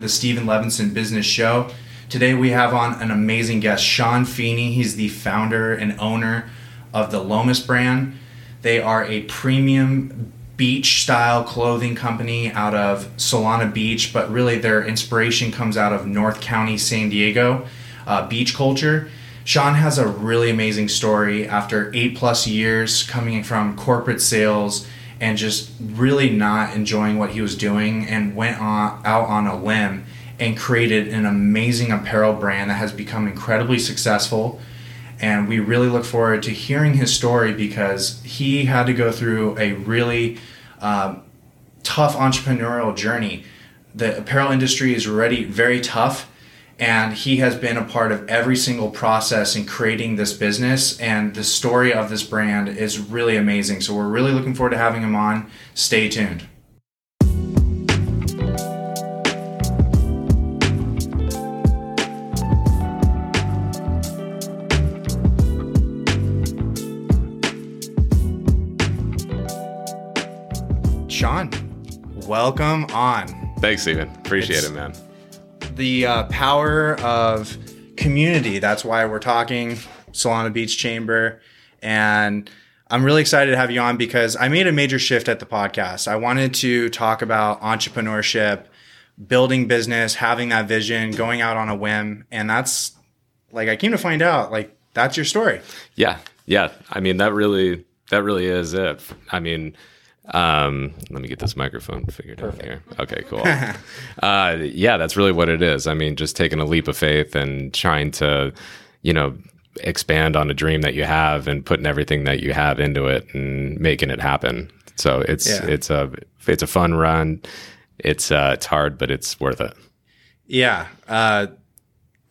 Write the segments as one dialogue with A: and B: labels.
A: the Stephen Levinson Business Show. Today we have on an amazing guest, Sean Feeney. He's the founder and owner of the Lomas brand. They are a premium beach style clothing company out of Solana Beach, but really their inspiration comes out of North County, San Diego, uh, beach culture. Sean has a really amazing story after eight plus years coming from corporate sales and just really not enjoying what he was doing and went on, out on a limb and created an amazing apparel brand that has become incredibly successful. And we really look forward to hearing his story because he had to go through a really um, tough entrepreneurial journey. The apparel industry is already very tough and he has been a part of every single process in creating this business. And the story of this brand is really amazing. So we're really looking forward to having him on. Stay tuned. Sean welcome on.
B: Thanks, Steven. Appreciate
A: It's-
B: it, man.
A: The uh, power of community. That's why we're talking Solana Beach Chamber. And I'm really excited to have you on because I made a major shift at the podcast. I wanted to talk about entrepreneurship, building business, having that vision, going out on a whim. And that's like, I came to find out, like, that's your story.
B: Yeah, yeah. I mean, that really, that really is it. I mean, um, let me get this microphone figured out here. Okay, cool. uh, yeah, that's really what it is. I mean, just taking a leap of faith and trying to, you know, expand on a dream that you have and putting everything that you have into it and making it happen. So it's
A: Yeah.
B: it's a it's a fun run. It's uh, it's hard, but it's worth it.
A: Yeah. Uh,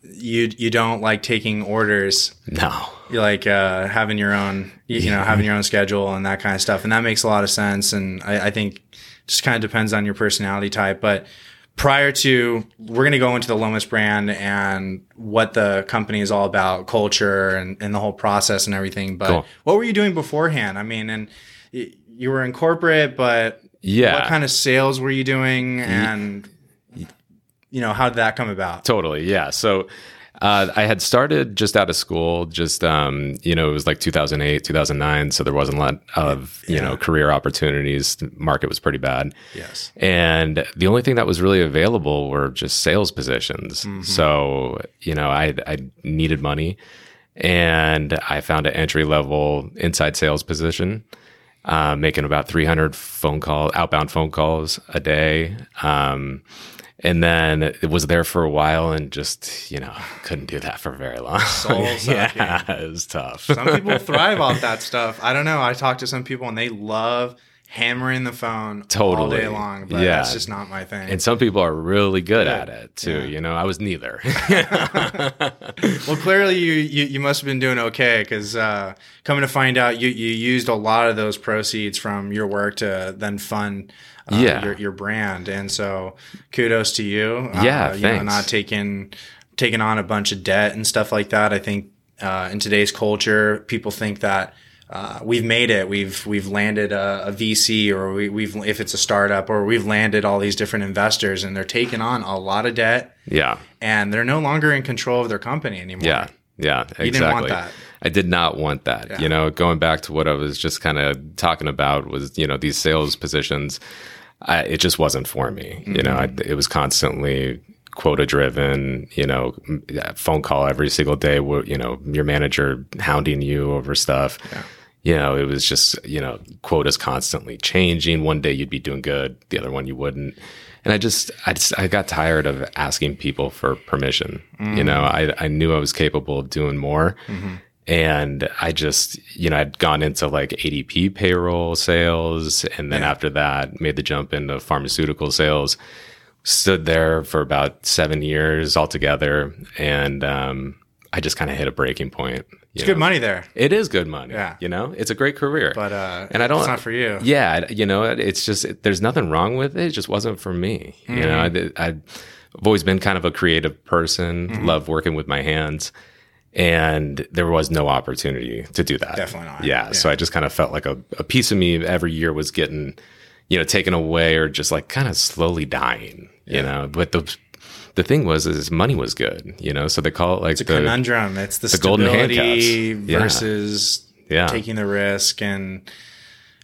A: you, you don't like taking orders.
B: No.
A: you like uh, having your own you, you know having your own schedule and that kind of stuff. And that makes a lot of sense. And i, I think just kind of depends on your personality type. But prior to we're going to go into the lomas brand and what the company is all about culture and, and the whole process and everything. But
B: Cool.
A: what were you doing beforehand? I mean and y- you were in corporate but
B: Yeah.
A: what kind of sales were you doing and you know how did that come about
B: Totally, yeah. So uh, I had started just out of school, just um, you know, it was like 2008, 2009, so there wasn't a lot of you
A: Yeah.
B: know career opportunities. The market was pretty bad,
A: yes
B: and the only thing that was really available were just sales positions. So you know, I I needed money, and I found an entry level inside sales position. Uh, making about 300 phone call outbound phone calls a day um, and then it was there for a while and just you know couldn't do that for very long yeah it was tough
A: some people thrive off that stuff. I don't know. I talk to some people and they love hammering the phone all
B: Totally.
A: day long, but
B: Yeah.
A: that's just not my thing.
B: and some people are really good at it too
A: Yeah.
B: you know i was neither
A: well, clearly you, you you must have been doing okay because uh, coming to find out, you you used a lot of those proceeds from your work to then fund. Uh,
B: Yeah.
A: your, your brand and so kudos to you uh,
B: Yeah,
A: you know
B: thanks.
A: not taking taking on a bunch of debt and stuff like that i think uh, in today's culture people think that uh, we've made it. We've we've landed a, a VC, or we, we've if it's a startup, or we've landed all these different investors, and they're taking on a lot of debt,
B: yeah
A: and they're no longer in control of their company anymore.
B: Yeah, yeah, exactly.
A: You didn't want that.
B: I did not want that.
A: Yeah.
B: You know, going back to what I was just kind of talking about was, you know, these sales positions. I, it just wasn't for me. You know, I, mm-hmm. it was constantly quota driven. You know, phone call every single day. You know, your manager hounding you over stuff. You know, it was just you know quotas constantly changing. One day you'd be doing good, the other one you wouldn't. And I just, I just, I got tired of asking people for permission. You mm. know, I, I knew I was capable of doing more. Mm-hmm. And I just, you know, I'd gone into like ADP payroll sales. And then
A: Yeah.
B: after that, made the jump into pharmaceutical sales. Stood there for about seven years altogether. And um, I just kind of hit a breaking point.
A: It's
B: know.
A: good money there,
B: It is good money.
A: Yeah.
B: You know, it's a great career.
A: but uh,
B: And I don't-
A: It's not for you.
B: Yeah, you know, it's just there's nothing wrong with it. It just wasn't for me. You know, I, I've always been kind of a creative person. Love working with my hands, and there was no opportunity to do that.
A: Definitely not.
B: Yeah, so I just kind of felt like a, a piece of me every year was getting, you know, taken away or just like kind of slowly dying. You know, but the the thing was is money was good, you know. So they call it like
A: It's
B: the
A: conundrum. It's the,
B: the golden handcuffs. Yeah.
A: versus
B: Yeah.
A: taking the risk and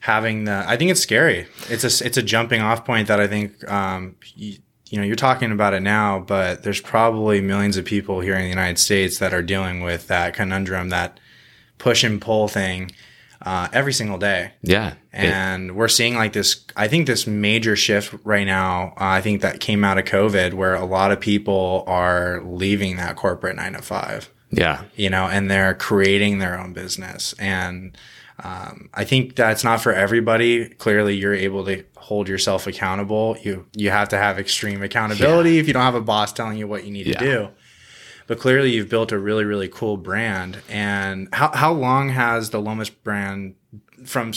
A: having the. I think it's scary. It's a it's a jumping off point that I think um, you, you know you're talking about it now, but there's probably millions of people here in the United States that are dealing with that conundrum, that push and pull thing uh, every single day.
B: yeah. It-
A: And we're seeing like this, I think this major shift right now. Uh, I think that came out of COVID where a lot of people are leaving that corporate nine to five,
B: yeah.
A: you know, and they're creating their own business. And um, I think that's not for everybody. Clearly, you're able to hold yourself accountable. You you have to have extreme accountability if you don't have a boss telling you what you need
B: Yeah.
A: to do. But clearly, you've built a really really cool brand. And how how long has the Lomas brand from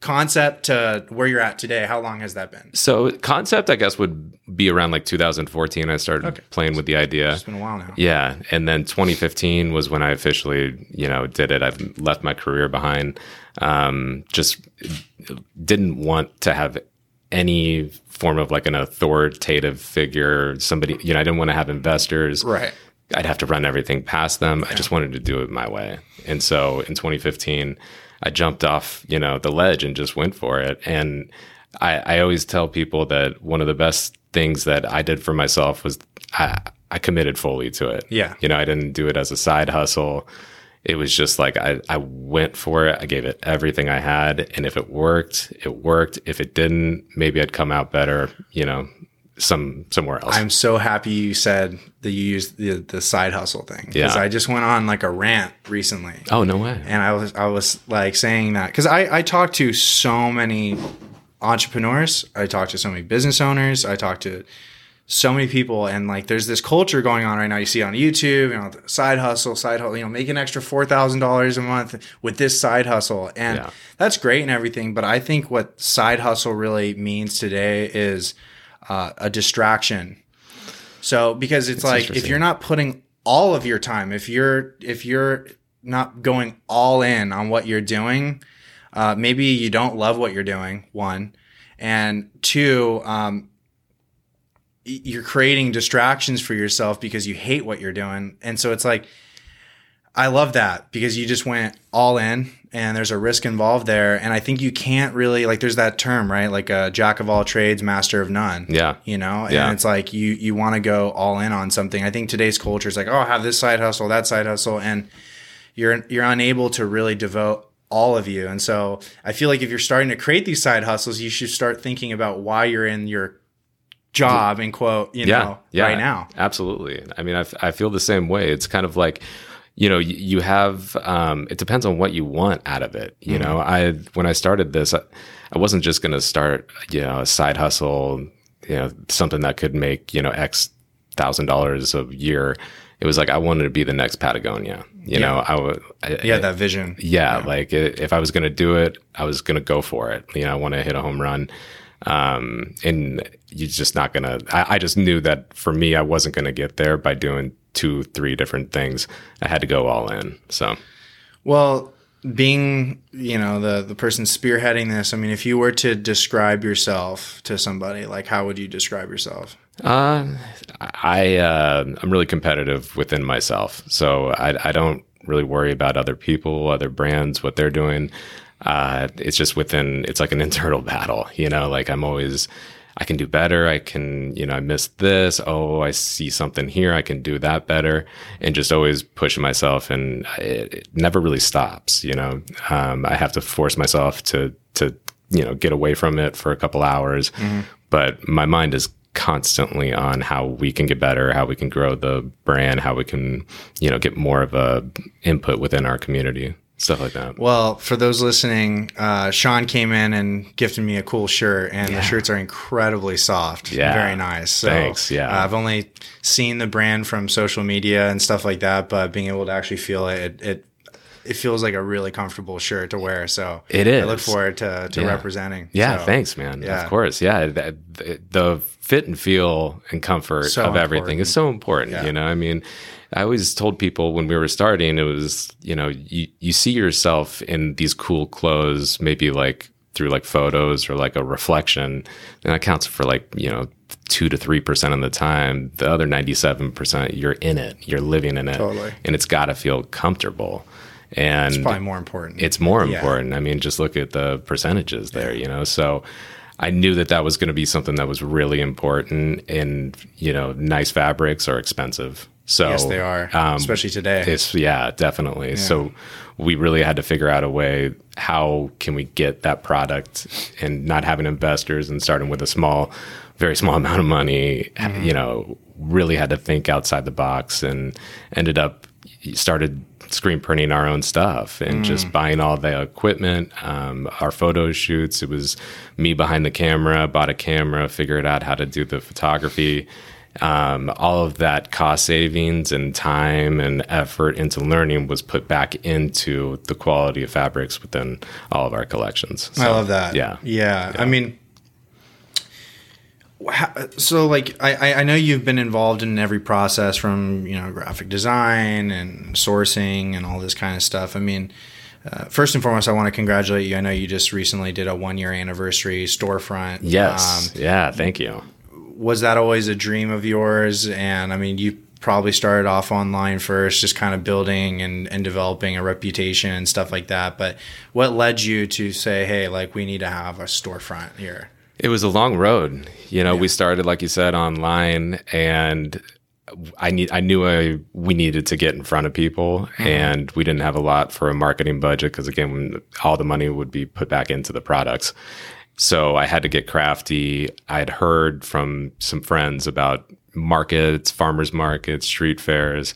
A: concept to where you're at today? How long has that been?
B: So concept, I guess, would be around like 2014. I started
A: Okay.
B: playing with the idea.
A: It's been a while now.
B: Yeah, and then 2015 was when I officially, you know, did it. I've left my career behind. Um, just didn't want to have any form of like an authoritative figure. Somebody, you know, I didn't want to have investors.
A: Right.
B: I'd have to run everything past them. I just wanted to do it my way. And so in 2015, I jumped off, you know, the ledge and just went for it. And I, I always tell people that one of the best things that I did for myself was I, I committed fully to it.
A: Yeah.
B: You know, I didn't do it as a side hustle. It was just like I, I went for it. I gave it everything I had. And if it worked, it worked. If it didn't, maybe I'd come out better, you know, some somewhere else.
A: I'm so happy you said that you used the the side hustle thing because
B: Yeah.
A: I just went on like a rant recently.
B: oh, no way.
A: and I was I was like saying that because I I talk to so many entrepreneurs, I talk to so many business owners, I talk to so many people, and like there's this culture going on right now. You see on YouTube, you know, side hustle, side hustle, you know, make an extra four thousand dollars a month with this side hustle, and
B: Yeah.
A: that's great and everything. But I think what side hustle really means today is uh, a distraction. So because it's, like if you're not putting all of your time, if you're if you're not going all in on what you're doing, uh, maybe you don't love what you're doing. One, and two, um, you're creating distractions for yourself because you hate what you're doing, and so it's like. I love that because you just went all in and there's a risk involved there. And I think you can't really, like, there's that term, right? Like a jack of all trades, master of none
B: Yeah.
A: you know and
B: Yeah.
A: it's like you you want to go all in on something i think today's culture is like oh have this side hustle that side hustle and you're you're unable to really devote all of you and so i feel like if you're starting to create these side hustles you should start thinking about why you're in your job in quote you
B: yeah,
A: know
B: yeah,
A: right now
B: Absolutely. I mean, I, f- I feel the same way. It's kind of like, you know, you, have, um, it depends on what you want out of it. You know, I, when I started this, I, I wasn't just going to start, you know, a side hustle, you know, something that could make, you know, X thousand dollars a year. It was like, I wanted to be the next Patagonia, you know, I would,
A: yeah that vision
B: yeah, like i if I was going to do it, I was going to go for it. You know, I want to hit a home run. Um, and you're just not going to, I just knew that for me, I wasn't going to get there by doing two, three different things. I had to go all in. So,
A: Well, being you know the the person spearheading this, I mean, if you were to describe yourself to somebody, like how would you describe yourself?
B: uh, I, uh, I'm really competitive within myself. So I, I don't really worry about other people, other brands, what they're doing. Uh, it's just within, it's like an internal battle, you know, like I'm always, I can do better. I can, you know, I missed this. Oh, I see something here. I can do that better. And just always pushing myself and it, it never really stops, you know. Um, I have to force myself to, to, you know, get away from it for a couple hours. But my mind is constantly on how we can get better, how we can grow the brand, how we can, you know, get more of a input within our community, stuff like that.
A: Well, for those listening, uh, Sean came in and gifted me a cool shirt, and the shirts are incredibly soft.
B: Yeah.
A: Very nice. So,
B: Thanks, yeah.
A: uh, I've only seen the brand from social media and stuff like that, but being able to actually feel it, it, it, it feels like a really comfortable shirt to wear. So
B: it is.
A: I look forward to, to
B: Yeah.
A: representing.
B: Yeah,
A: So,
B: thanks, man.
A: yeah.
B: Of course. Yeah, the, the- the fit and feel and comfort
A: So
B: of everything
A: important.
B: is so important.
A: Yeah.
B: You know, I mean, I always told people when we were starting, it was you know, you you see yourself in these cool clothes, maybe like through like photos or like a reflection, and that counts for like you know two to three percent of the time. The other ninety seven percent, you're in it, you're living in it,
A: Totally.
B: and it's got to feel comfortable. And
A: It's probably more important.
B: it's more
A: Yeah.
B: important. I mean, just look at the percentages there, you know. So I knew that that was going to be something that was really important, and you know, nice fabrics are expensive. So
A: yes, they are,
B: um,
A: especially today.
B: it's yeah, definitely. So we really had to figure out a way how can we get that product and not having investors and starting with a small, very small amount of money.
A: Mm-hmm.
B: You know, really had to think outside the box and ended up started screen printing our own stuff and
A: Mm.
B: just buying all the equipment, um, our photo shoots. It was me behind the camera, bought a camera, figured out how to do the photography um, all of that cost savings and time and effort into learning was put back into the quality of fabrics within all of our collections. So, I
A: love that.
B: Yeah.
A: yeah. I mean, so like I, I- I know you've been involved in every process from you know graphic design and sourcing and all this kind of stuff. I mean, uh, first and foremost, I want to congratulate you. I know you just recently did a one year anniversary storefront.
B: Yes.
A: Um,
B: yeah. Thank you.
A: Was that always a dream of yours? And I mean, you probably started off online first, just kind of building and, and developing a reputation and stuff like that. But what led you to say, hey, like we need to have a storefront here?
B: It was a long road. You know, we started, like you said, online and I need I knew I we needed to get in front of people mm-hmm. and we didn't have a lot for a marketing budget because again all the money would be put back into the products. So I had to get crafty. I had heard from some friends about markets, farmers markets, street fairs,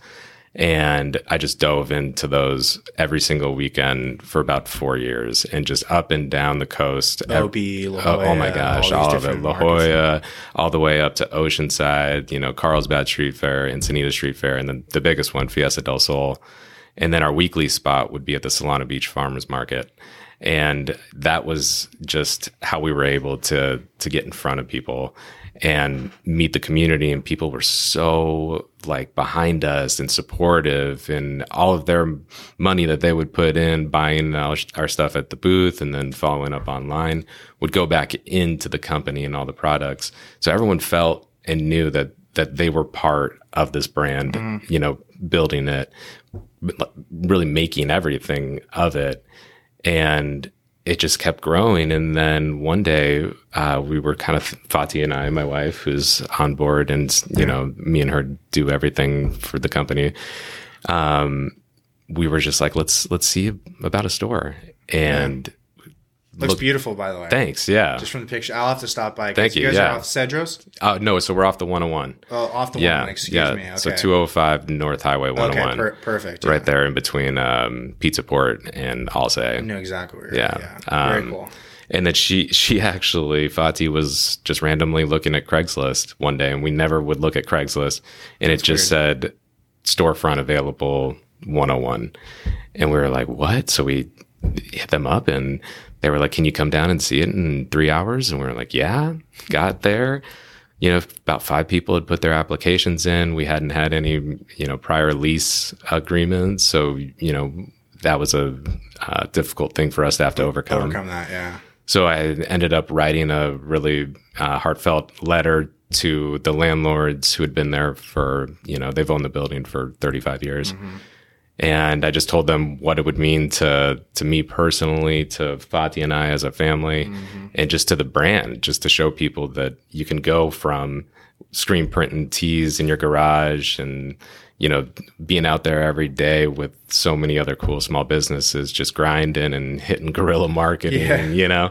B: and I just dove into those every single weekend for about four years and just up and down the coast.
A: OB, La
B: Oh, oh my gosh,
A: all
B: all, of it. La. Jolla, all the way up to Oceanside, you know, Carlsbad Street Fair, Encinitas Street Fair, and then the biggest one, Fiesta del Sol. And then our weekly spot would be at the Solana Beach Farmers Market. And that was just how we were able to to get in front of people and meet the community. And people were so like behind us and supportive and all of their money that they would put in buying our, our stuff at the booth and then following up online would go back into the company and all the products. So everyone felt and knew that that they were part of this brand mm-hmm. you know building it really making everything of it and it just kept growing. And then one day, uh, we were kind of Fatih and I, my wife, who's on board, and you know, me and her do everything for the company. Um, we were just like, let's let's see about a store. And
A: Looks
B: Look-
A: beautiful, by the way.
B: thanks, yeah.
A: Just from the picture, I'll have to stop by.
B: Thank you, You
A: guys
B: yeah.
A: are off Cedros.
B: Uh, no, so we're off the 101.
A: Oh, off the
B: yeah,
A: one. Excuse
B: yeah.
A: me. Okay.
B: So 205 North Highway 101,
A: Okay, per- perfect.
B: right
A: yeah.
B: there in between um, Pizza Port and Alsay.
A: I know exactly where.
B: Yeah.
A: Yeah. yeah. Very
B: Um,
A: cool.
B: And that she she actually Fatih was just randomly looking at Craigslist one day, and we never would look at Craigslist, and it just said storefront available 101, and we were like, what? So we hit them up, and they were like, can you come down and see it in three hours? And we were like, yeah. Got there. You know, about five people had put their applications in. We hadn't had any, you know, prior lease agreements, so you know that was a uh, difficult thing for us to have to overcome.
A: Overcome that. Yeah.
B: So I ended up writing a really uh, heartfelt letter to the landlords who had been there for, you know, they've owned the building for 35 years. And I just told them what it would mean to to me personally, to Fatih and I as a family, mm-hmm. and just to the brand, just to show people that you can go from screen printing tees in your garage and you know being out there every day with so many other cool small businesses just grinding and hitting guerrilla marketing
A: Yeah.
B: you know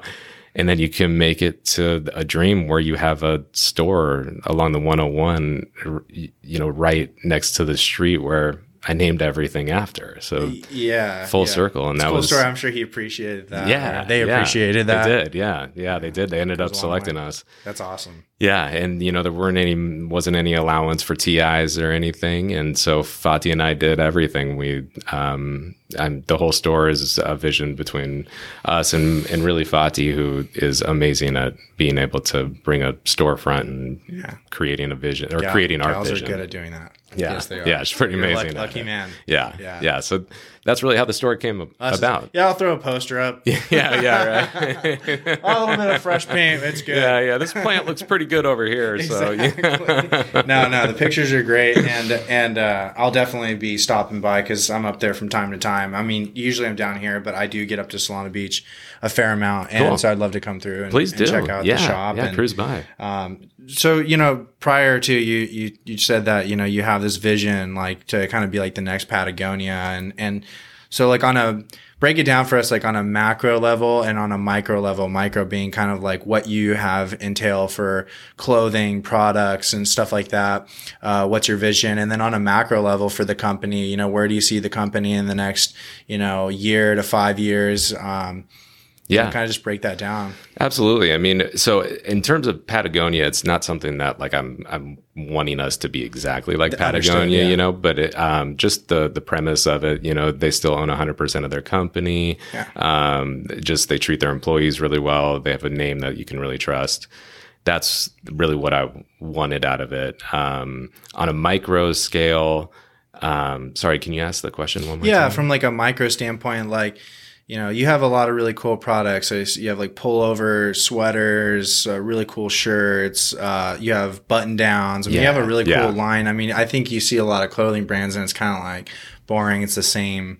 B: and then you can make it to a dream where you have a store along the 101 you know right next to the street where i named everything after so
A: Yeah.
B: Full
A: yeah.
B: circle, and
A: It's a
B: that
A: cool
B: was-
A: story. I'm sure he appreciated that.
B: yeah
A: they
B: yeah,
A: appreciated that.
B: they did yeah yeah they did they ended up selecting us
A: That's awesome.
B: yeah, and you know there weren't any wasn't any allowance for TIs or anything, and so Fatih and I did everything. We um, I'm, the whole store is a vision between us and and really Fatih, who is amazing at being able to bring a storefront and
A: Yeah.
B: creating a vision or
A: Gal-
B: creating art vision.
A: are good at doing that.
B: Yeah,
A: Yes, they are.
B: yeah, it's pretty
A: You're
B: amazing.
A: luck- lucky
B: it.
A: man.
B: Yeah,
A: Yeah.
B: yeah, So that's really how the story came
A: Us-
B: about.
A: Yeah, I'll throw a poster up.
B: yeah, yeah, right.
A: a little bit of fresh paint. It's good.
B: yeah, yeah. This plant looks pretty good over here. So yeah.
A: no, no, the pictures are great, and and uh, I'll definitely be stopping by because I'm up there from time to time. I mean, usually I'm down here, but I do get up to Solana Beach a fair amount, and
B: Cool.
A: so I'd love to come through and,
B: Please
A: and
B: do.
A: check out
B: yeah,
A: the shop.
B: yeah.
A: and,
B: cruise by.
A: Um, so you know, prior to you, you you said that you know you have this vision like to kind of be like the next Patagonia, and and so like on a break it down for us like on a macro level and on a micro level. Micro being kind of like what you have entail for clothing products and stuff like that. Uh, what's your vision? And then on a macro level for the company, you know, where do you see the company in the next you know year to five years? Um,
B: Yeah,
A: kind of just break that down.
B: Absolutely. I mean, so in terms of Patagonia, it's not something that like I'm I'm wanting us to be exactly like Patagonia,
A: yeah.
B: you know, but it, um, just the the premise of it, you know, they still own 100% of their company.
A: Yeah.
B: Um, just they treat their employees really well. They have a name that you can really trust. That's really what I wanted out of it. Um, on a micro scale, um, sorry, can you ask the question one more
A: yeah
B: time?
A: from like a micro standpoint like you know you have a lot of really cool products. You have like pullover sweaters uh, really cool shirts uh, you have button downs. I mean, you have a really cool
B: yeah.
A: line. I mean i think you see a lot of clothing brands and it's kind of like boring. It's the same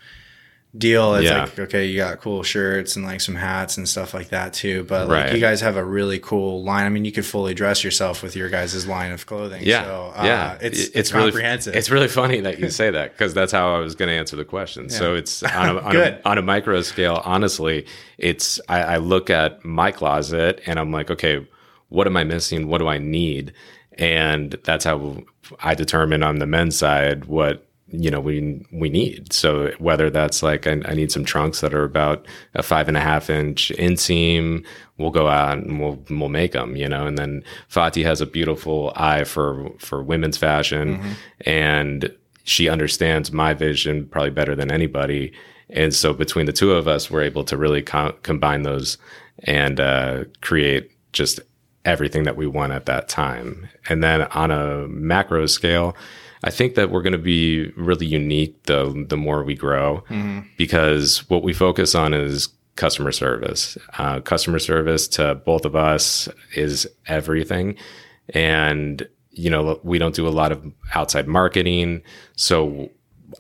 A: deal it's
B: Yeah.
A: like okay you got cool shirts and like some hats and stuff like that too but like
B: Right.
A: you guys have a really cool line i mean you could fully dress yourself with your guys' line of clothing
B: Yeah,
A: so uh,
B: yeah,
A: it's,
B: It-
A: it's,
B: really
A: comprehensive
B: It's really funny that you say that because that's how I was going to answer the question. So it's on a, on,
A: Good.
B: a, on a micro scale. Honestly, it's I, I look at my closet and I'm like, okay, what am I missing? What do I need? And that's how I determine on the men's side what you know we we need. So whether that's like I, I need some trunks that are about a five and a half inch inseam, we'll go out and we'll we'll make them. You know, and then Fatih has a beautiful eye for for women's fashion, and she understands my vision probably better than anybody. And so between the two of us, we're able to really co- combine those and uh, create just everything that we want at that time. And then on a macro scale, I think that we're going to be really unique the the more we grow because what we focus on is customer service. Uh, customer service to both of us is everything, and you know we don't do a lot of outside marketing, so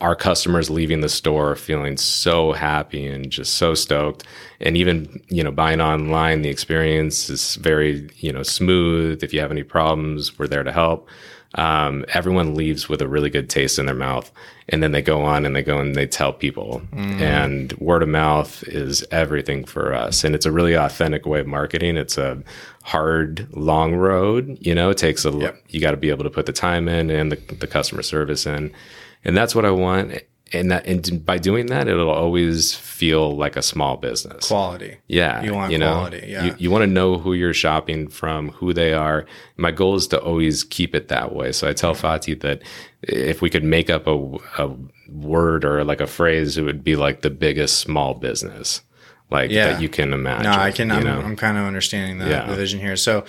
B: our customers leaving the store feeling so happy and just so stoked. And even you know buying online the experience is very you know smooth. If you have any problems we're there to help. Um, everyone leaves with a really good taste in their mouth and then they go on and they go and they tell people. And word of mouth is everything for us. And it's a really authentic way of marketing. It's a hard long road you know? It takes a
A: Yep.
B: you got to be able to put the time in and the, the customer service in and that's what I want. And that, and by doing that, it'll always feel like a small business.
A: quality
B: Yeah,
A: You want
B: know,
A: quality, yeah.
B: you, you want to know who you're shopping from, who they are. My goal is to always keep it that way. So I tell Fatih that if we could make up a, a word or like a phrase, it would be like the biggest small business, like
A: Yeah.
B: that you can imagine.
A: No, I can.
B: you
A: I'm,
B: know?
A: I'm kind of understanding the,
B: Yeah.
A: the vision here. So,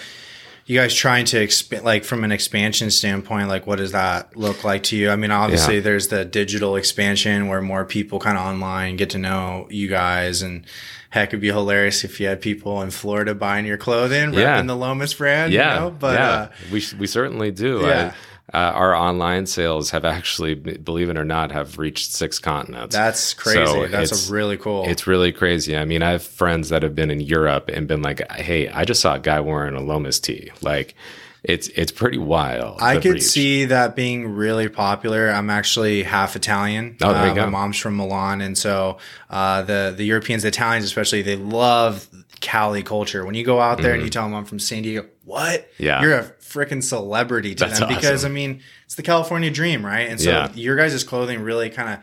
A: you guys trying to expand, like from an expansion standpoint, like what does that look like to you? I mean, obviously,
B: Yeah.
A: there's the digital expansion where more people kind of online get to know you guys, and heck, it'd be hilarious if you had people in Florida buying your clothing,
B: Yeah.
A: repping the Lomas brand.
B: yeah,
A: you know? but
B: yeah,
A: uh,
B: we we certainly do.
A: Yeah.
B: I, uh, our online sales have actually, believe it or not, have reached six continents.
A: that's crazy.
B: So
A: that's a really cool.
B: It's really crazy. I mean, I have friends that have been in Europe and been like, "Hey, I just saw a guy wearing a Lomas tee." Like, it's it's pretty wild.
A: I could
B: reach.
A: see that being really popular. I'm actually half Italian.
B: Oh, there you
A: Uh,
B: go.
A: My mom's from Milan, and so uh, the the Europeans, the Italians especially, they love Cali culture. When you go out there and you tell them I'm from San Diego, what?
B: Mm-hmm. Yeah.
A: you're a freaking celebrity to
B: That's
A: them because
B: awesome.
A: I mean it's the California dream, right? And so
B: Yeah.
A: your guys' clothing really kind of.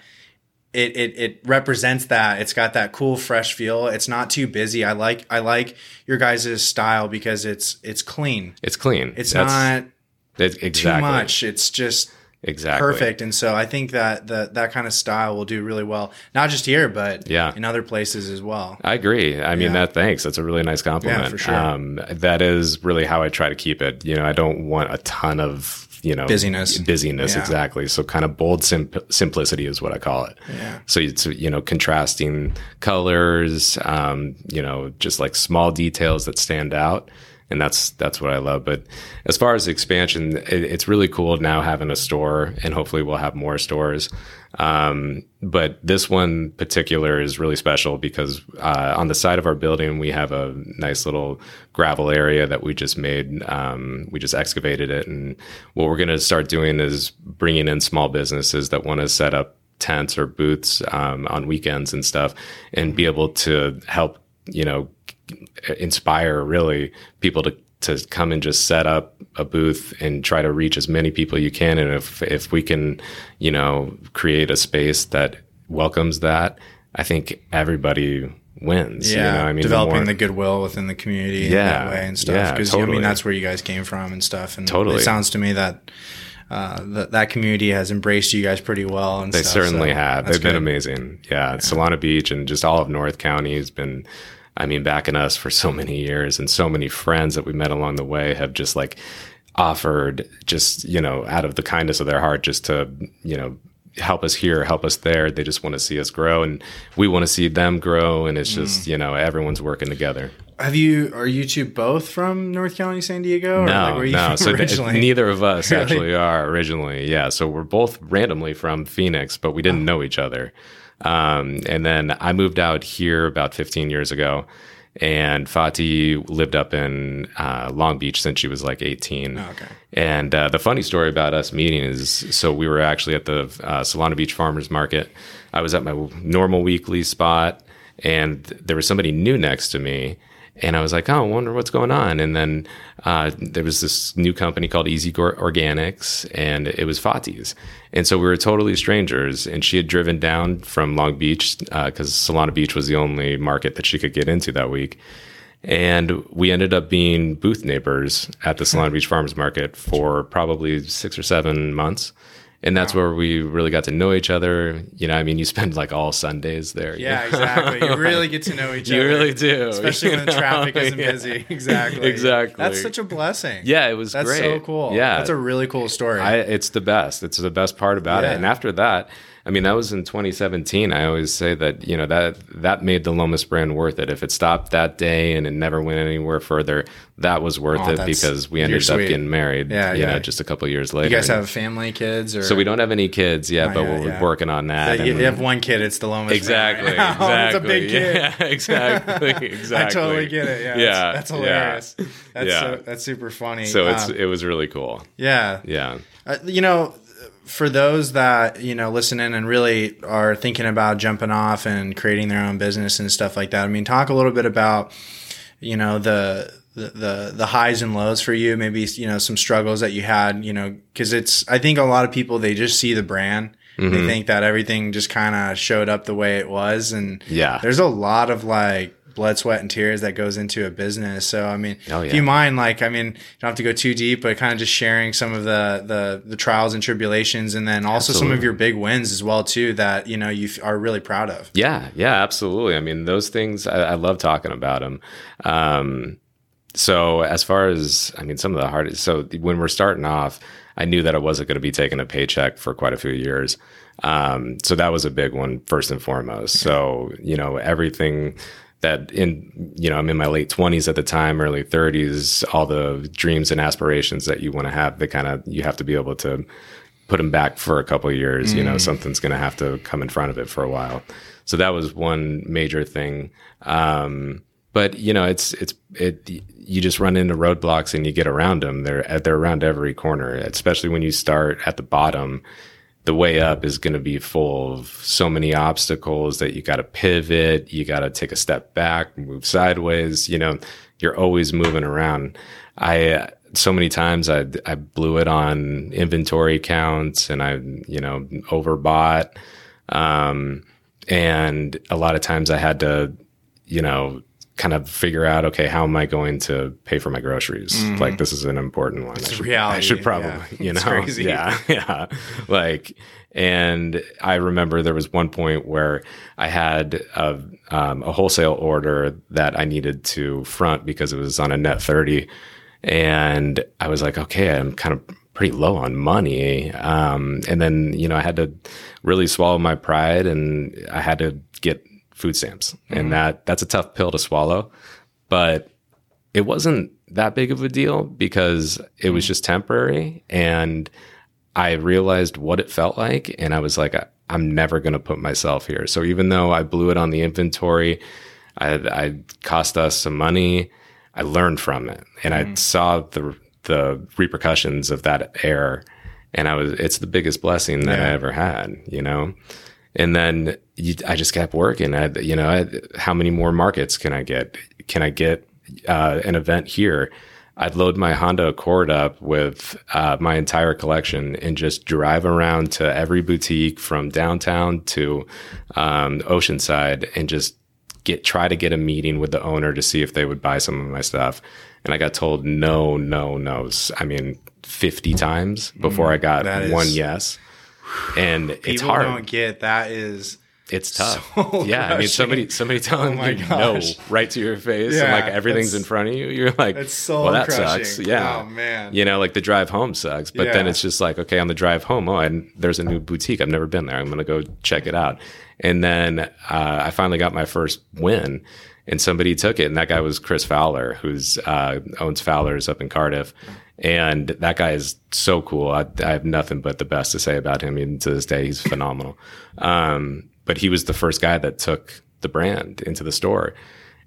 A: It, it, it represents that it's got that cool fresh feel it's not too busy i like i like your guys' style because it's it's clean
B: It's clean.
A: it's
B: That's-
A: not
B: it's
A: too much. It's just
B: exactly
A: perfect. And so I think that the, that kind of style will do really well, not just here, but
B: Yeah.
A: in other places as well.
B: I agree. I mean,
A: Yeah.
B: that thanks. That's a really nice compliment.
A: Yeah, for sure.
B: Um, that is really how I try to keep it. You know, I don't want a ton of you know
A: Busyness.
B: busyness
A: Yeah.
B: exactly. So kind of bold simp- simplicity is what I call it.
A: Yeah.
B: So it's you know contrasting colors, um, you know, just like small details that stand out, and that's that's what I love. But as far as expansion, it, it's really cool now having a store, and hopefully we'll have more stores. Um, but this one particular is really special because uh, on the side of our building we have a nice little gravel area that we just made. Um, we just excavated it, and what we're going to start doing is bringing in small businesses that want to set up tents or booths um, on weekends and stuff, and be able to help you know inspire really people to to come and just set up a booth and try to reach as many people you can and if if we can you know create a space that welcomes that i think everybody wins
A: Yeah,
B: you know i mean the
A: developing
B: more-
A: the, goodwill within the community in
B: Yeah,
A: that way and stuff.
B: yeah,
A: Because I mean, that's where you guys came from and stuff. And
B: Totally.
A: it sounds to me that uh, that that community has embraced you guys pretty well. And
B: They
A: stuff,
B: certainly
A: so
B: have. They've been
A: good.
B: amazing. Yeah, Solana Beach and just all of North County has been, I mean, backing us for so many years, and so many friends that we met along the way have just like offered, just you know, out of the kindness of their heart, just to you know help us here, help us there. They just want to see us grow, and we want to see them grow, and it's
A: Mm.
B: just you know everyone's working together.
A: Have you? Are you two both from North County, San Diego? Or
B: No,
A: like,
B: no.
A: from
B: So th- neither of us
A: Really?
B: actually are originally. Yeah. So we're both randomly from Phoenix, but we didn't know each other. Um, and then I moved out here about 15 years ago, and Fatih lived up in uh, Long Beach since she was like 18.
A: Oh, okay.
B: And uh, the funny story about us meeting is so we were actually at the uh, Solana Beach Farmers Market. I was at my normal weekly spot, and there was somebody new next to me. And I was like, oh, I wonder what's going on. And then uh, there was this new company called Easy Organics, and it was Fatih's. And so we were totally strangers. And she had driven down from Long Beach because Solana Beach was the only market that she could get into that week. And we ended up being booth neighbors at the Solana Beach Farmers Market for probably six or seven months. And that's where we really got to know each other. You know, I mean, you spend like all Sundays there. you
A: Yeah,
B: know?
A: exactly. You really get to know each
B: You
A: other.
B: You really do.
A: Especially when the traffic isn't
B: Yeah.
A: busy. Exactly.
B: Exactly.
A: That's such a blessing.
B: Yeah, it was
A: That's
B: great.
A: so cool.
B: Yeah.
A: That's a really cool story.
B: I, it's the best. It's the best part about
A: Yeah.
B: it. And after that, I mean, that was in 2017. I always say that you know that that made the Lomas brand worth it. If it stopped that day and it never went anywhere further, that was worth
A: Aw,
B: it because we ended up getting married.
A: Yeah,
B: you
A: yeah.
B: know, just a couple years later.
A: you guys have family, kids, or
B: so we don't have any kids yet,
A: Not
B: but
A: yet,
B: we're
A: yeah.
B: working on that.
A: Yeah, you, you have one kid. It's the Lomas.
B: Exactly.
A: Brand right
B: exactly.
A: it's a big kid.
B: Yeah, exactly. Exactly.
A: I totally get it. Yeah,
B: Yeah,
A: that's, that's
B: yeah.
A: hilarious. That's
B: Yeah.
A: so, that's super funny.
B: So it's
A: Um,
B: it was really cool.
A: yeah,
B: Yeah.
A: Uh, you know, for those that you know listen in and really are thinking about jumping off and creating their own business and stuff like that. I mean, talk a little bit about you know the the the, the highs and lows for you. Maybe you know some struggles that you had. You know, because it's I think a lot of people they just see the brand.
B: Mm-hmm.
A: They think that everything just kind of showed up the way it was, and
B: Yeah.
A: there's a lot of like blood, sweat, and tears that goes into a business. So I mean,
B: Oh,
A: if you mind, like I mean, you don't have to go too deep, but kind of just sharing some of the the the trials and tribulations, and then also some of your big wins as well too that you know you f- are really proud of.
B: Yeah, yeah, absolutely. I mean, those things I, I love talking about them. Um, so as far as I mean, some of the hardest. So when we're starting off, I knew that I wasn't going to be taking a paycheck for quite a few years. Um, so that was a big one first and foremost. So you know everything that in you know I'm in my late 20s at the time, early 30s. All the dreams and aspirations that you want to have, they kind of you have to be able to put them back for a couple of years. You know, something's going to have to come in front of it for a while. So that was one major thing. Um, but you know, it's it's it. You just run into roadblocks and you get around them. They're they're around every corner, especially when you start at the bottom. The way up is going to be full of so many obstacles that you got to pivot, you got to take a step back, move sideways. You know, you're always moving around. I so many times I I blew it on inventory counts and I you know overbought, um, and a lot of times I had to you know kind of figure out okay how am I going to pay for my groceries? Like this is an important one. I should, I
A: reality,
B: should probably
A: yeah.
B: you know?
A: It's crazy.
B: yeah yeah. Like and I remember there was one point where I had a, um, a wholesale order that I needed to front because it was on a net 30 and I was like, okay, I'm kind of pretty low on money. Um, and then, you know, I had to really swallow my pride and I had to get food stamps. Mm-hmm. And that that's a tough pill to swallow. But it wasn't that big of a deal because it was mm-hmm. just temporary and I realized what it felt like and I was like I'm never going to put myself here. So even though I blew it on the inventory, I, I cost us some money. I learned from it, and mm-hmm. I saw the the repercussions of that error. And I was, it's the biggest blessing that yeah. I ever had, you know? And then you, I just kept working. I, you know, I, how many more markets can I get? Can I get uh, an event here? I'd load my Honda Accord up with uh, my entire collection and just drive around to every boutique from downtown to um, Oceanside and just get try to get a meeting with the owner to see if they would buy some of my stuff. And I got told no, no, no. I mean, 50 times before mm, I got one yes. And it's hard.
A: You don't get that is
B: it's tough. So yeah. I mean, somebody somebody telling oh you no right to your face, yeah, and like everything's in front of you. You're like,
A: it's so
B: well, that
A: crushing.
B: sucks. Yeah,
A: oh man.
B: You know, like the drive home sucks, but yeah. then it's just like, okay, on the drive home, oh, and there's a new boutique. I've never been there. I'm gonna go check it out. And then uh, I finally got my first win, and somebody took it, and that guy was Chris Fowler, who's uh, owns Fowler's up in Cardiff, and that guy is so cool. I, I, have nothing but the best to say about him. Even to this day, he's phenomenal. Um, but he was the first guy that took the brand into the store,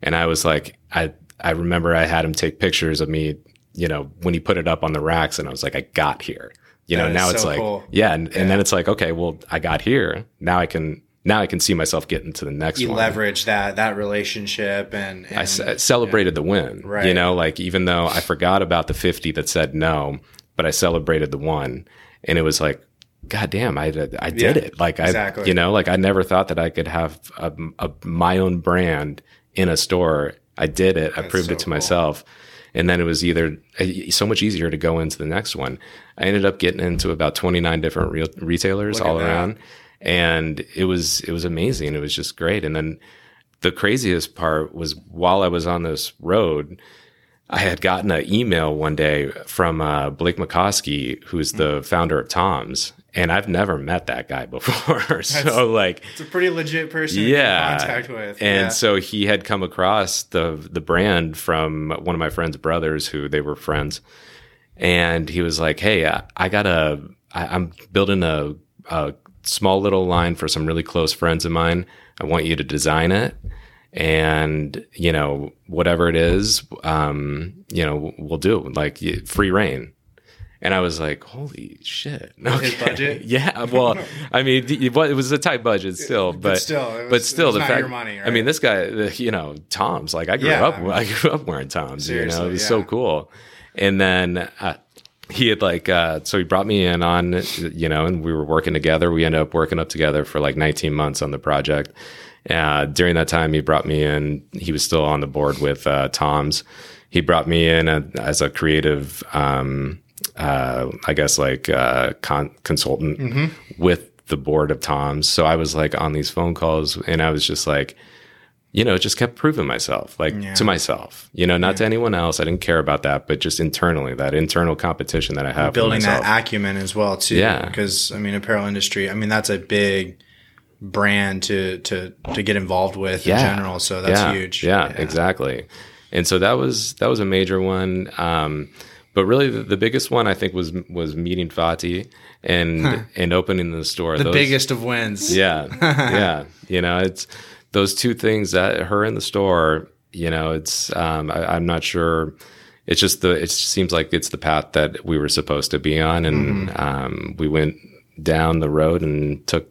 B: and I was like, I I remember I had him take pictures of me, you know, when he put it up on the racks, and I was like, I got here. You know, now it's like, cool. yeah, and, yeah. and then it's like, okay, well, I got here. Now I can now I can see myself getting to the next
A: you
B: one.
A: leverage that that relationship and, and
B: I c- celebrated the win. Right. You know, like even though I forgot about the 50 that said no, but I celebrated the one and it was like god damn I I did yeah, it. Like exactly. I you know, like I never thought that I could have a, a, my own brand in a store. I did it. That's I proved so it to cool. myself. And then it was either uh, so much easier to go into the next one. I ended up getting into about 29 different re- retailers all around. And it was it was amazing. It was just great. And then the craziest part was while I was on this road, I had gotten an email one day from uh, Blake Mycoskie, who's the founder of TOMS, and I've never met that guy before. so like,
A: it's a pretty legit person.
B: Yeah,
A: contact with.
B: And
A: yeah.
B: so he had come across the the brand from one of my friend's brothers, who they were friends, and he was like, "Hey, I, I got a, I, I'm building a, a small little line for some really close friends of mine. I want you to design it. And, you know, whatever it is, um, you know, we'll do like free reign. And I was like, holy shit.
A: Okay. His budget?
B: yeah. Well, I mean, it was a tight budget still, but, but
A: still, was,
B: but still the fact,
A: money, right?
B: I mean, this guy, you know, TOMS like, I grew yeah, up, I, mean, I grew up wearing TOMS, you know, it was yeah. so cool. And then, uh, he had like uh, so he brought me in on you know and we were working together we ended up working up together for like 19 months on the project uh, during that time he brought me in he was still on the board with uh, TOMS he brought me in a, as a creative um, uh, i guess like uh, con- consultant mm-hmm. with the board of TOMS so i was like on these phone calls and i was just like you know, just kept proving myself, like yeah. to myself, you know, not yeah. to anyone else. I didn't care about that, but just internally, that internal competition that I have.
A: Building that acumen as well, too. Yeah. Because, I mean, apparel industry, I mean, that's a big brand to, to, to get involved with yeah. in general. So that's huge.
B: Yeah, exactly. And so that was, that was a major one. Um, but really the, the, biggest one I think was, was meeting Fatih and, huh. and opening the store.
A: The Those, biggest of wins.
B: Yeah. yeah. You know, it's, those two things that her in the store, you know, it's um, I, am not sure. It's just the it seems like it's the path that we were supposed to be on, and mm-hmm. um, we went down the road and took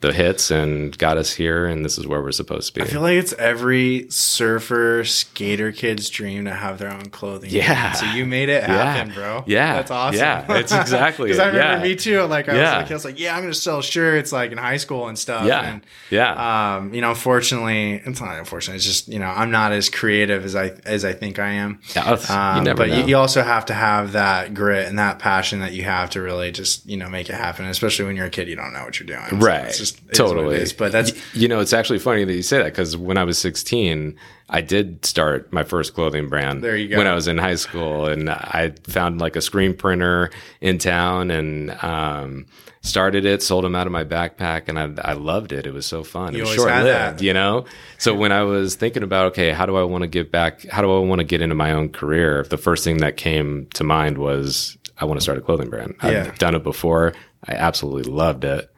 B: the hits and got us here, and this is where we're supposed to be.
A: I feel like it's every surfer skater kid's dream to have their own clothing.
B: Yeah.
A: So you made it happen,
B: yeah.
A: bro.
B: Yeah.
A: That's awesome.
B: Yeah. It's exactly.
A: Because I remember
B: yeah.
A: me too. Like I, yeah. was like, I was like, yeah, I'm gonna sell shirts like in high school and stuff.
B: Yeah.
A: And,
B: yeah.
A: Um, you know, unfortunately, it's not unfortunately. It's just you know, I'm not as creative as I as I think I am.
B: Yeah. Um, you never
A: but you, you also have to have that grit and that passion that you have to really just you know make it happen. Especially when you're a kid, you don't know what you're doing.
B: Right.
A: So just it is what it
B: totally.
A: is. But that's
B: you know it's actually funny that you say that because when i was 16 i did start my first clothing brand
A: There you go.
B: when i was in high school and i found like a screen printer in town and um, started it sold them out of my backpack and i, I loved it. It was so fun.
A: You
B: it was
A: always had
B: short-lived you know? So when i was thinking about okay how do i want to give back how do i want to get into my own career the first thing that came to mind was i want to start a clothing brand.
A: Yeah.
B: i've done it before. I absolutely loved it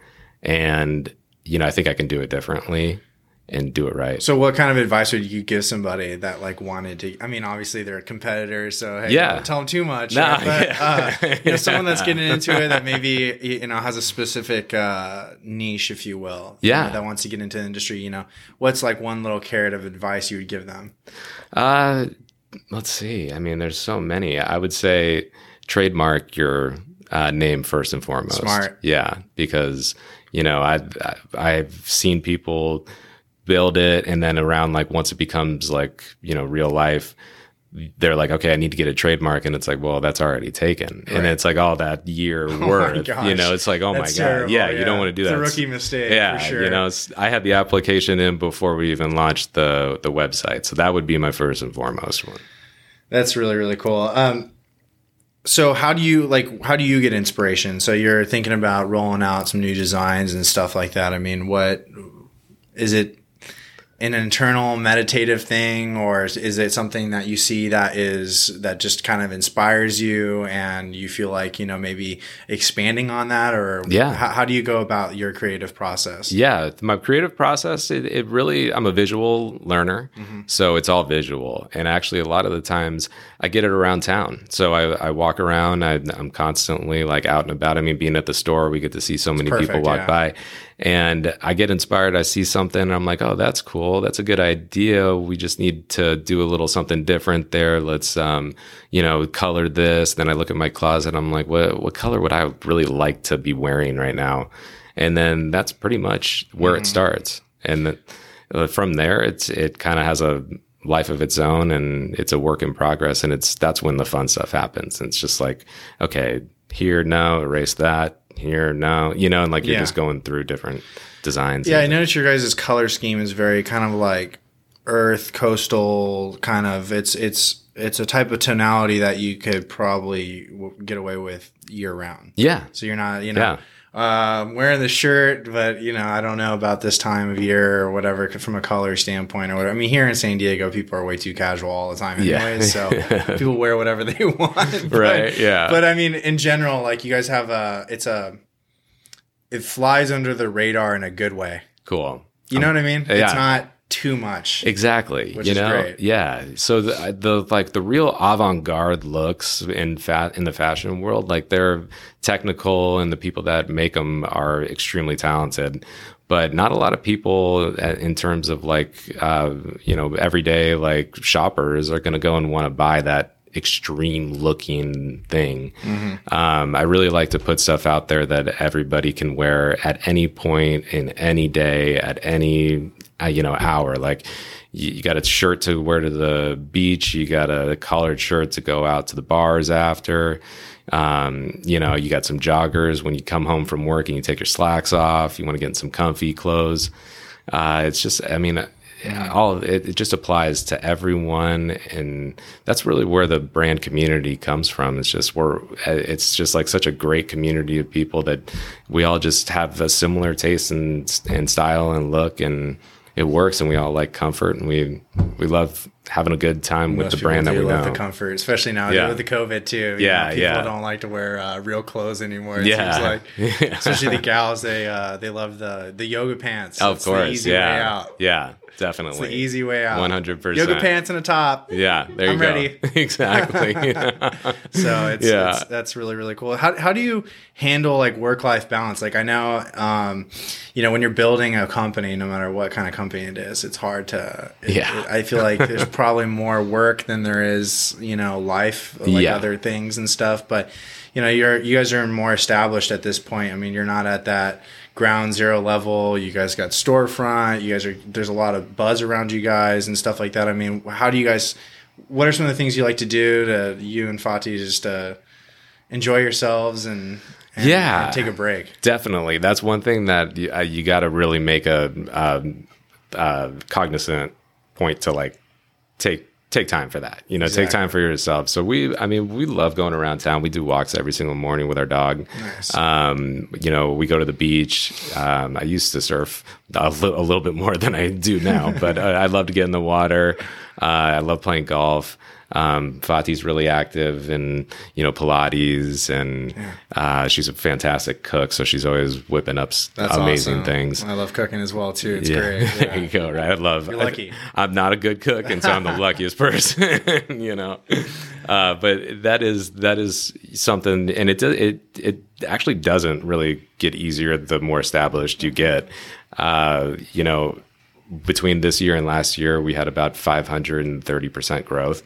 B: and you know i think i can do it differently and do it right
A: so. What kind of advice would you give somebody that like wanted to? I mean, obviously they're a competitor, so hey,
B: Yeah.
A: don't tell them too much.
B: Nah,
A: right? But
B: yeah.
A: uh, you know, someone that's getting into it that maybe you know has a specific uh, niche, if you will. you
B: Yeah.
A: know, that wants to get into the industry. You know, what's like one little carrot of advice you would give them?
B: uh let's see i mean there's so many i would say trademark your uh, name first and foremost
A: Smart.
B: yeah because you know i've i've seen people build it and then around like once it becomes like you know real life they're like okay i need to get a trademark and it's like well that's already taken and it's like all that year worth you know it's like oh
A: That's
B: my god
A: terrible,
B: yeah, you don't want to do
A: It's
B: that It's a
A: rookie mistake.
B: yeah,
A: for sure.
B: you know, I had the application in before we even launched the the website, so that would be my first and foremost one.
A: That's really really cool. Um, so how do you like? How do you get inspiration? So you're thinking about rolling out some new designs and stuff like that. I mean, what is it? An internal meditative thing, or is- is it something that you see that is that just kind of inspires you, and you feel like you know maybe expanding on that, or
B: Yeah.
A: How, how do you go about your creative process?
B: Yeah, my creative process, it, it really, I'm a visual learner, mm-hmm. so it's all visual. And actually, a lot of the times I get it around town. So I, I walk around, I, I'm constantly like out and about. I mean, being at the store, we get to see so many people walk
A: yeah.
B: by. And I get inspired. I see something, and I'm like, oh, that's cool. That's a good idea. We just need to do a little something different there. Let's, um, you know, color this. Then I look at my closet. I'm like, what, what color would I really like to be wearing right now? And then that's pretty much where it starts. And th- uh, from there, it's it kind of has a life of its own, and it's a work in progress. And it's that's when the fun stuff happens. And it's just like, okay, here no, erase that. Here now you know, and like you're
A: Yeah.
B: just going through different designs.
A: Yeah, I noticed your guys' color scheme is very kind of like earth coastal kind of. It's it's it's a type of tonality that you could probably w- get away with year round.
B: yeah,
A: So you're not you know um, wearing the shirt, but you know I don't know about this time of year or whatever from a color standpoint or whatever. I mean, here in San Diego, people are way too casual all the time,
B: Yeah.
A: anyways. so people wear whatever they want. But-
B: Right, yeah.
A: But I mean, in general, like you guys have a, it's a, it flies under the radar in a good way.
B: cool.
A: You know what I mean?
B: Yeah.
A: It's not too much.
B: Exactly.
A: Which
B: you
A: is
B: know,
A: great.
B: yeah. So the, the like the real avant-garde looks in fat in the fashion world, like they're technical, and the people that make them are extremely talented. But not a lot of people, uh, in terms of like uh, you know everyday like shoppers, are going to go and want to buy that extreme looking thing. Um, I really like to put stuff out there that everybody can wear at any point in any day at any you know hour. Like you, you got a shirt to wear to the beach, you got a collared shirt to go out to the bars after. Um, you know, you got some joggers when you come home from work and you take your slacks off. You want to get in some comfy clothes. Uh, it's just, I mean, all of it, it just applies to everyone, and that's really where the brand community comes from. It's just we're, it's just like such a great community of people that we all just have a similar taste and and style and look, and it works, and we all like comfort, and we we love having a good time with the brand that we
A: love
B: know.
A: the comfort, especially now
B: Yeah.
A: with the COVID too. You
B: Yeah,
A: know, people
B: yeah.
A: don't like to wear uh, real clothes anymore. It
B: Yeah.
A: seems like, especially the gals, they uh, they love the the yoga pants.
B: Oh, of
A: It's the
B: course,
A: easy
B: yeah,
A: way out.
B: yeah, definitely,
A: It's the easy way out.
B: 100%.
A: Yoga pants and a top.
B: Yeah, there you
A: I'm
B: go.
A: ready.
B: exactly.
A: So it's,
B: Yeah.
A: it's that's really really cool. How how do you handle like work life balance? Like I know, um, you know, when you're building a company, no matter what kind of company it is, it's hard to. it-
B: Yeah.
A: it- I feel like there's probably more work than there is, you know, life, like
B: Yeah.
A: other things and stuff. But you know, you're you guys are more established at this point. I mean, you're not at that ground zero level. You guys got storefront. You guys are there's a lot of buzz around you guys and stuff like that. I mean, how do you guys? What are some of the things you like to do to you and Fatih just uh, enjoy yourselves and and,
B: Yeah.
A: and take a break.
B: Definitely, that's one thing that you, uh, you got to really make a um, uh, cognizant point to like take take time for that. You know, take time for yourself. So we, I mean, we love going around town. We do walks every single morning with our dog.
A: Nice.
B: Um, you know, we go to the beach. Um, I used to surf a, li- a little bit more than I do now, but uh, I love to get in the water. Uh, I love playing golf. Um, Fati's really active in you know Pilates, and uh, she's a fantastic cook. So she's always whipping up
A: That's
B: amazing
A: awesome.
B: things.
A: I love cooking as well too. It's
B: Yeah.
A: great.
B: there you go. Right, I love.
A: You're lucky.
B: I, am not a good cook, and so I'm the luckiest person. you know, uh, but that is that is something, and it does it it actually doesn't really get easier the more established you get. Uh, you know, between this year and last year, we had about 530 percent growth.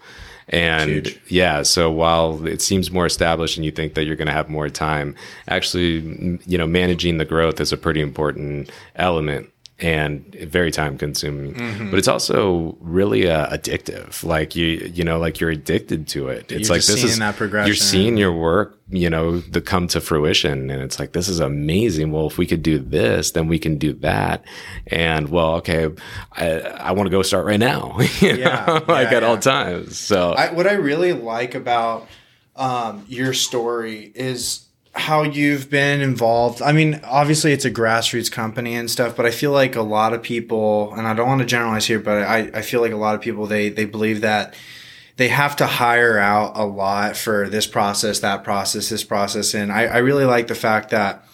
B: And
A: Huge.
B: yeah, so while it seems more established and you think that you're going to have more time, actually, you know, managing the growth is a pretty important element and very time consuming.
A: Mm-hmm.
B: But it's also really uh, addictive. Like you, you know, like you're addicted to it. It's
A: You're
B: like
A: just
B: this
A: seeing
B: is
A: that progression.
B: You're seeing your work, you know, the come to fruition, and it's like this is amazing. Well, if we could do this, then we can do that. And well, okay, I, I want to go start right now.
A: Yeah,
B: know, like
A: yeah,
B: at all times. So
A: I, what I really like about um, your story is how you've been involved. I mean, obviously it's a grassroots company and stuff, but I feel like a lot of people, and I don't want to generalize here, but I, I feel like a lot of people they they believe that they have to hire out a lot for this process, that process, this process, and I, I really like the fact that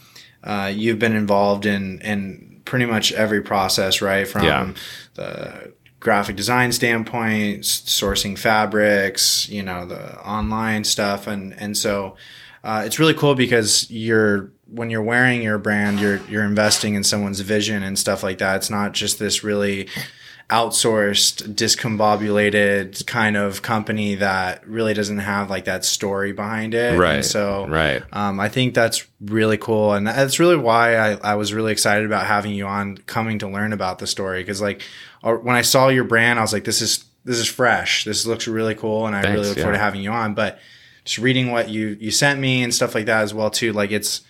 A: uh, you've been involved in in pretty much every process, right? From
B: Yeah.
A: the graphic design standpoint, sourcing fabrics, you know, the online stuff, and and so uh, it's really cool because you're when you're wearing your brand, you're you're investing in someone's vision and stuff like that. It's not just this really outsourced, discombobulated kind of company that really doesn't have like that story behind it. And
B: Right,
A: so
B: right.
A: um, I think that's really cool, and that's really why I, I was really excited about having you on, coming to learn about the story. Because like uh, when I saw your brand, I was like, this is this is fresh. This looks really cool, and I really
B: Thanks,
A: look forward to having you on. But just reading what you you sent me and stuff like that as well too, like it's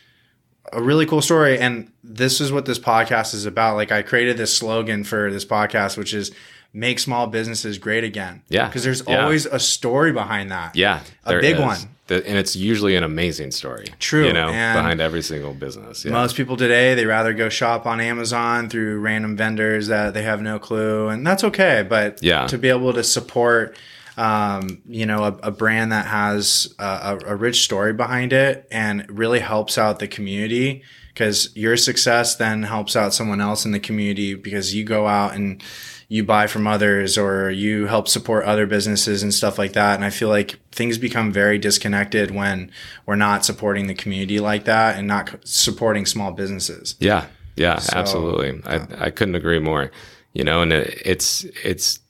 A: a really cool story. And this is what this podcast is about. Like I created this slogan for this podcast, which is make small businesses great again.
B: Yeah,
A: Because there's
B: yeah.
A: always a story behind that.
B: Yeah,
A: A big
B: is.
A: one.
B: The- and it's usually an amazing story.
A: True,
B: you know,
A: and-
B: behind every single business. Yeah.
A: Most people today, they rather go shop on Amazon through random vendors that they have no clue, and that's okay. But
B: Yeah.
A: to be able to support, um, you know, a, a brand that has a, a, rich story behind it and really helps out the community, because your success then helps out someone else in the community because you go out and you buy from others or you help support other businesses and stuff like that. And I feel like things become very disconnected when we're not supporting the community like that and not supporting small businesses.
B: Yeah, yeah, absolutely. I I couldn't agree more. You know, and it, it's it's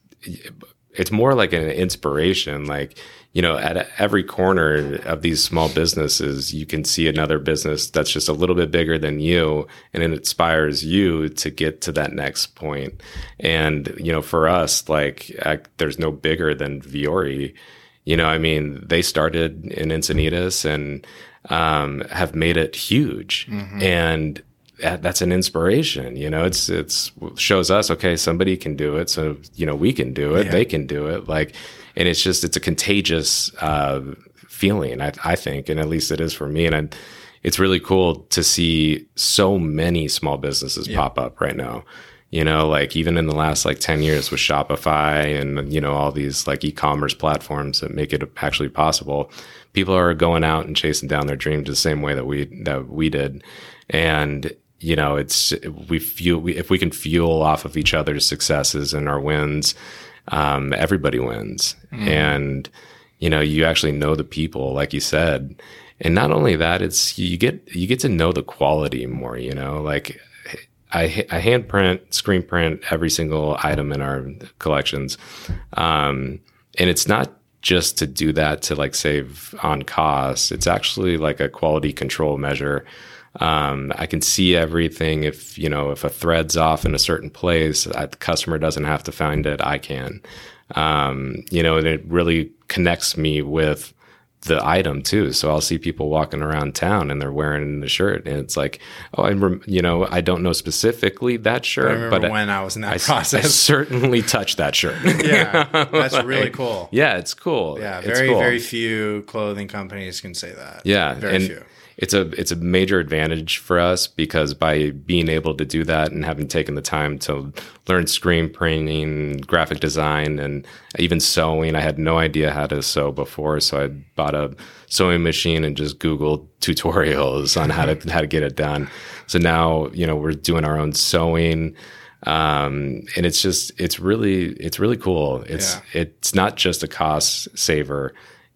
B: it's more like an inspiration. Like you know, at every corner of these small businesses, you can see another business that's just a little bit bigger than you, and it inspires you to get to that next point. And you know, for us, like I, there's no bigger than Vuori. You know, I mean, they started in Encinitas and um, have made it huge, and that- that's an inspiration. You know, it's it's shows us okay, somebody can do it, so you know we can do it. They can do it. Like, and it's just it's a contagious uh, feeling. I, I think, and at least it is for me. And I, it's really cool to see so many small businesses pop up right now. You know, like even in the last like 10 years with Shopify and, you know, all these like e-commerce platforms that make it actually possible, people are going out and chasing down their dreams the same way that we, that we did. And, you know, it's, we fuel, we, if we can fuel off of each other's successes and our wins, um, everybody wins. And, you know, you actually know the people, like you said. And not only that, it's, you get, you get to know the quality more, you know, like, I, I hand print, screen print every single item in our collections. Um, and it's not just to do that to like save on costs. It's actually like a quality control measure. Um, I can see everything. If, you know, if a thread's off in a certain place, uh, the customer doesn't have to find it. I can. Um, you know, and it really connects me with the item too. So I'll see people walking around town and they're wearing the shirt, and it's like, oh, I rem- you know, I don't know specifically that shirt,
A: I remember
B: but
A: when I was in that
B: I, I certainly touched that shirt.
A: yeah, that's really cool.
B: Yeah, it's cool.
A: Yeah,
B: It's
A: very
B: cool.
A: very few clothing companies can say that.
B: Yeah,
A: very
B: and
A: few.
B: It's a it's a major advantage for us because by being able to do that and having taken the time to learn screen printing, graphic design, and even sewing, I had no idea how to sew before, so I bought a sewing machine and just Googled tutorials on how to how to get it done. So now you know we're doing our own sewing. Um, and it's just it's really it's really cool. It's it's not just a cost saver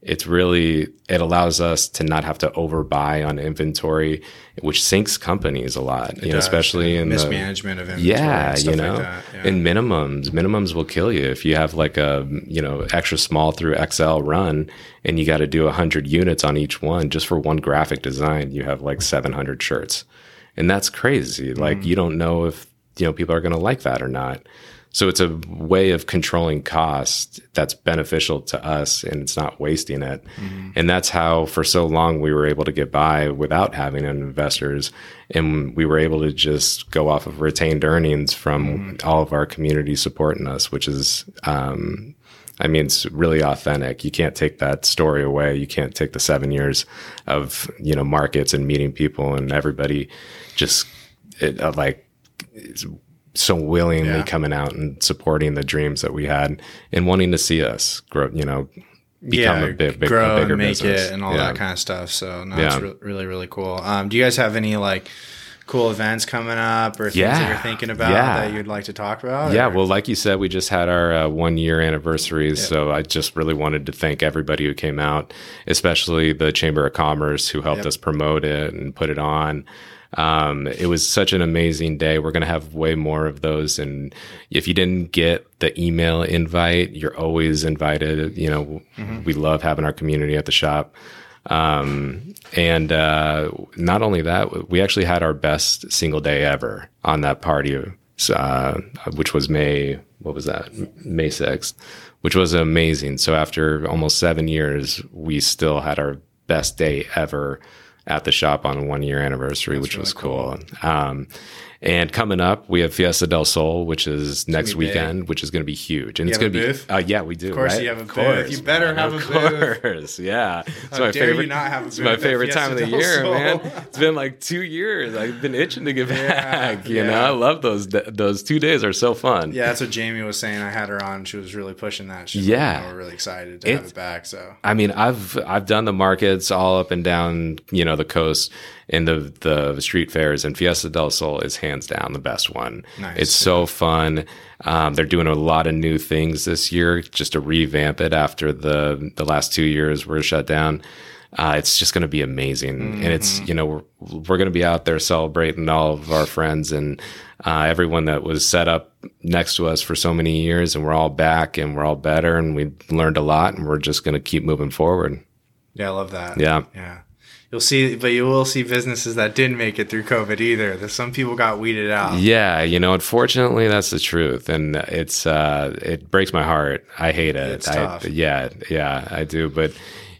B: it's really it allows us to not have to overbuy on inventory which sinks companies a lot you know especially in the
A: mismanagement of inventory.
B: yeah you know
A: like that. Yeah.
B: and minimums minimums will kill you if you have like a you know extra small through xl run and you got to do 100 units on each one just for one graphic design you have like 700 shirts and that's crazy like
A: Mm.
B: you don't know if you know people are going to like that or not so it's a way of controlling cost that's beneficial to us and it's not wasting it. And that's how for so long we were able to get by without having investors and we were able to just go off of retained earnings from all of our community supporting us, which is um I mean, it's really authentic. You can't take that story away. You can't take the seven years of you know markets and meeting people and everybody just it, uh, like so willingly
A: Yeah.
B: coming out and supporting the dreams that we had and wanting to see us grow. You know, become
A: yeah,
B: a big, big,
A: grow
B: a bigger
A: and make
B: business.
A: it and all
B: Yeah.
A: that kind of stuff. So no,
B: Yeah.
A: it's re- really really cool. Um, do you guys have any like cool events coming up or things that you're thinking about
B: Yeah.
A: that you'd like to talk about?
B: Yeah,
A: or-
B: well, like you said, we just had our uh, one year anniversary. So I just really wanted to thank everybody who came out, especially the Chamber of Commerce who helped
A: Yep.
B: us promote it and put it on. Um, it was such an amazing day. We're going to have way more of those. And if you didn't get the email invite, you're always invited. You know, we love having our community at the shop. Um, and uh, not only that, we actually had our best single day ever on that party, uh, which was May, what was that? May 6th, which was amazing. So after almost seven years, we still had our best day ever at the shop on a one year anniversary, which was cool. Um, and coming up, we have Fiesta del Sol, which is next
A: be big.
B: weekend, which is going to be huge. And it's going to be,
A: booth?
B: uh, yeah, we do. Of
A: course you have a booth. You better have a
B: of
A: booth.
B: course, yeah. It's
A: How
B: my
A: dare you
B: favorite.
A: not have a
B: it's my favorite time of the year,
A: Sol.
B: man. It's been like two years. I've been itching to get back. You
A: yeah.
B: know, I love those. Those two days are so fun.
A: Yeah, that's what Jamie was saying. I had her on. She was really pushing that. She's
B: Yeah.
A: like, "No, we're really excited to have it back. So
B: I mean, I've I've done the markets all up and down, you know, the coast and the the street fairs, and Fiesta del Sol is hands down the best one.
A: Nice.
B: It's so fun. Um, they're doing a lot of new things this year just to revamp it after the the last two years were shut down. Uh, it's just going to be amazing, and it's you know we're, we're going to be out there celebrating all of our friends and uh, everyone that was set up next to us for so many years, and we're all back and we're all better, and we learned a lot, and we're just going to keep moving forward.
A: yeah, I love that.
B: Yeah.
A: yeah. You'll see, but you will see businesses that didn't make it through COVID either. that some people got weeded out.
B: Yeah, you know, unfortunately, that's the truth, and it's uh, it breaks my heart. I hate it.
A: It's
B: I,
A: tough.
B: Yeah, yeah, I do. But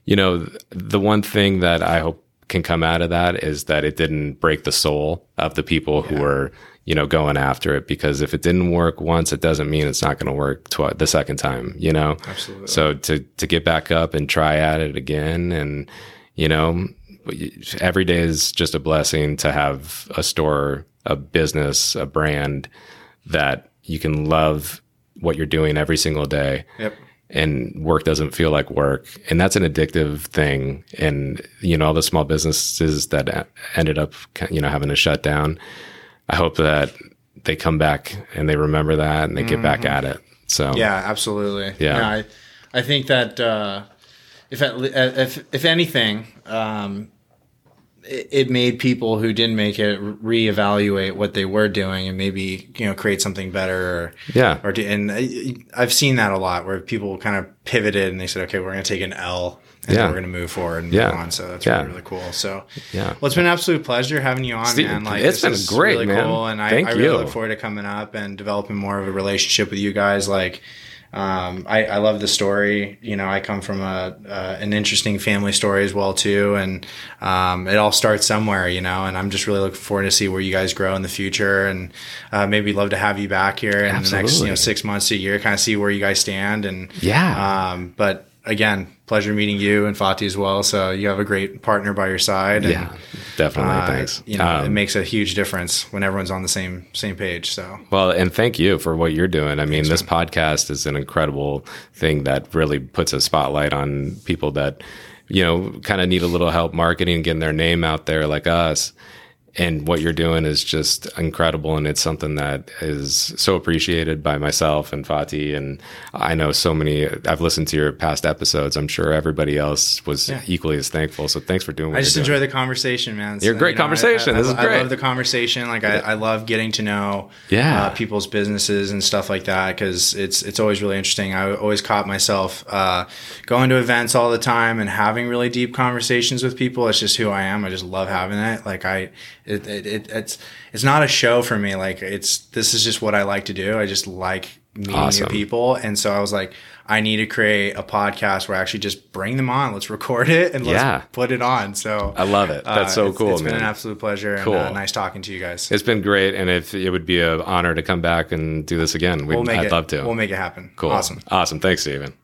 B: you know, the one thing that I hope can come out of that is that it didn't break the soul of the people who were you know going after it. Because if it didn't work once, it doesn't mean it's not going to work twi- the second time. You know,
A: Absolutely.
B: So to to get back up and try at it again, and you know, every day is just a blessing to have a store, a business, a brand that you can love what you're doing every single day
A: Yep.
B: and work doesn't feel like work and that's an addictive thing and you know all the small businesses that ended up you know having to shut down i hope that they come back and they remember that and they get back at it so
A: Yeah, absolutely.
B: Yeah.
A: I, I think that uh, if at, if if anything, um, it, made people who didn't make it reevaluate what they were doing and maybe you know create something better. Or,
B: yeah
A: or do, and I, I've seen that a lot where people kind of pivoted and they said, okay, we're going to take an L. And
B: Yeah.
A: we're going to move forward and
B: Yeah.
A: move on. So that's
B: Yeah.
A: really, really cool. So,
B: Yeah.
A: Well, it's been an absolute pleasure having you on,
B: Steve,
A: man. Like,
B: it's been great,
A: really
B: man.
A: cool. And I,
B: Thank
A: I really
B: you.
A: look forward to coming up and developing more of a relationship with you guys. Like, um, I, I love the story. You know, I come from a uh, an interesting family story as well too, and um, it all starts somewhere. You know, and I'm just really looking forward to see where you guys grow in the future, and uh, maybe love to have you back here in the next you know six months to a year, kind of see where you guys stand, and
B: yeah.
A: Um, but again, pleasure meeting you and Fatih as well. So you have a great partner by your side. And,
B: yeah, definitely. Uh, Thanks.
A: You know, um, it makes a huge difference when everyone's on the same same page. So
B: well, and thank you for what you're doing. I mean, Thanks, this man. podcast is an incredible thing that really puts a spotlight on people that you know kind of need a little help marketing, getting their name out there, like us and what you're doing is just incredible and it's something that is so appreciated by myself and Fatih and I know so many I've listened to your past episodes. I'm sure everybody else was yeah. equally as thankful so thanks for doing what
A: I just enjoy
B: doing.
A: the conversation man.
B: You're a great you know, conversation. I, I, this
A: I,
B: is great
A: I love the conversation. Like I, I love getting to know
B: yeah.
A: Uh, people's businesses and stuff like that because it's it's always really interesting. I always caught myself uh, going to events all the time and having really deep conversations with people. It's just who I am. I just love having it. Like I it, it, it, it's it's not a show for me. Like it's this is just what I like to do. I just like meeting awesome. new people, and so I was like, I need to create a podcast where I actually just bring them on. Let's record it and let's yeah. put it on. So
B: I love it. That's uh, so
A: it's,
B: cool.
A: It's
B: man.
A: been an absolute pleasure. Cool. And, uh, nice talking to you guys.
B: It's been great, and if it would be an honor to come back and do this again, we'd, we'll I'd
A: it,
B: love to.
A: We'll make it happen.
B: Cool.
A: Awesome.
B: Awesome. Thanks, Stephen.